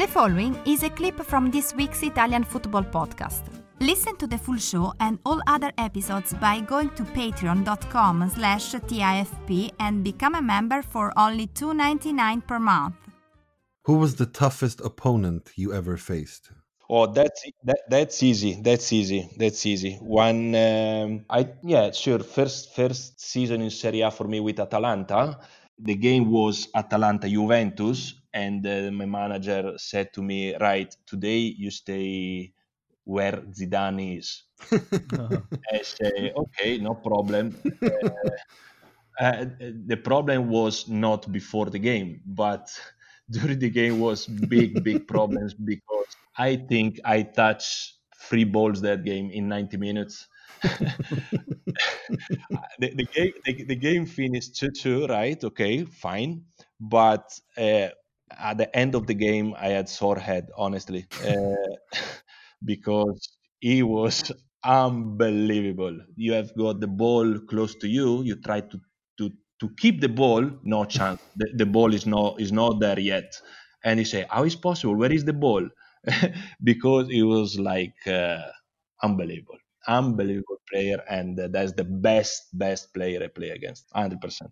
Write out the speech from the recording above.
The following is a clip from this week's Italian football podcast. Listen to the full show and all other episodes by going to patreon.com slash TIFP and become a member for only $2.99 per month. Who was the toughest opponent you ever faced? Oh, that's that, that's easy. That's easy. That's easy. One, um, I yeah, sure. First first season in Serie A for me with Atalanta. The game was Atalanta Juventus, and uh, my manager said to me, "Right, today you stay where Zidane is." uh-huh. I say, "Okay, no problem." Uh, uh, the problem was not before the game, but during the game was big, big problems because I think I touched three balls that game in 90 minutes. the, the, game the, the, game finished 2-2, right? Okay, fine. But uh, at the end of the game, I had sore head, honestly, uh, because he was unbelievable. You have got the ball close to you. You try to to to keep the ball, no chance. The, the ball is not is not there yet. And you say, how is possible? Where is the ball? because it was like uh, unbelievable, unbelievable player, and uh, that's the best best player I play against, hundred percent.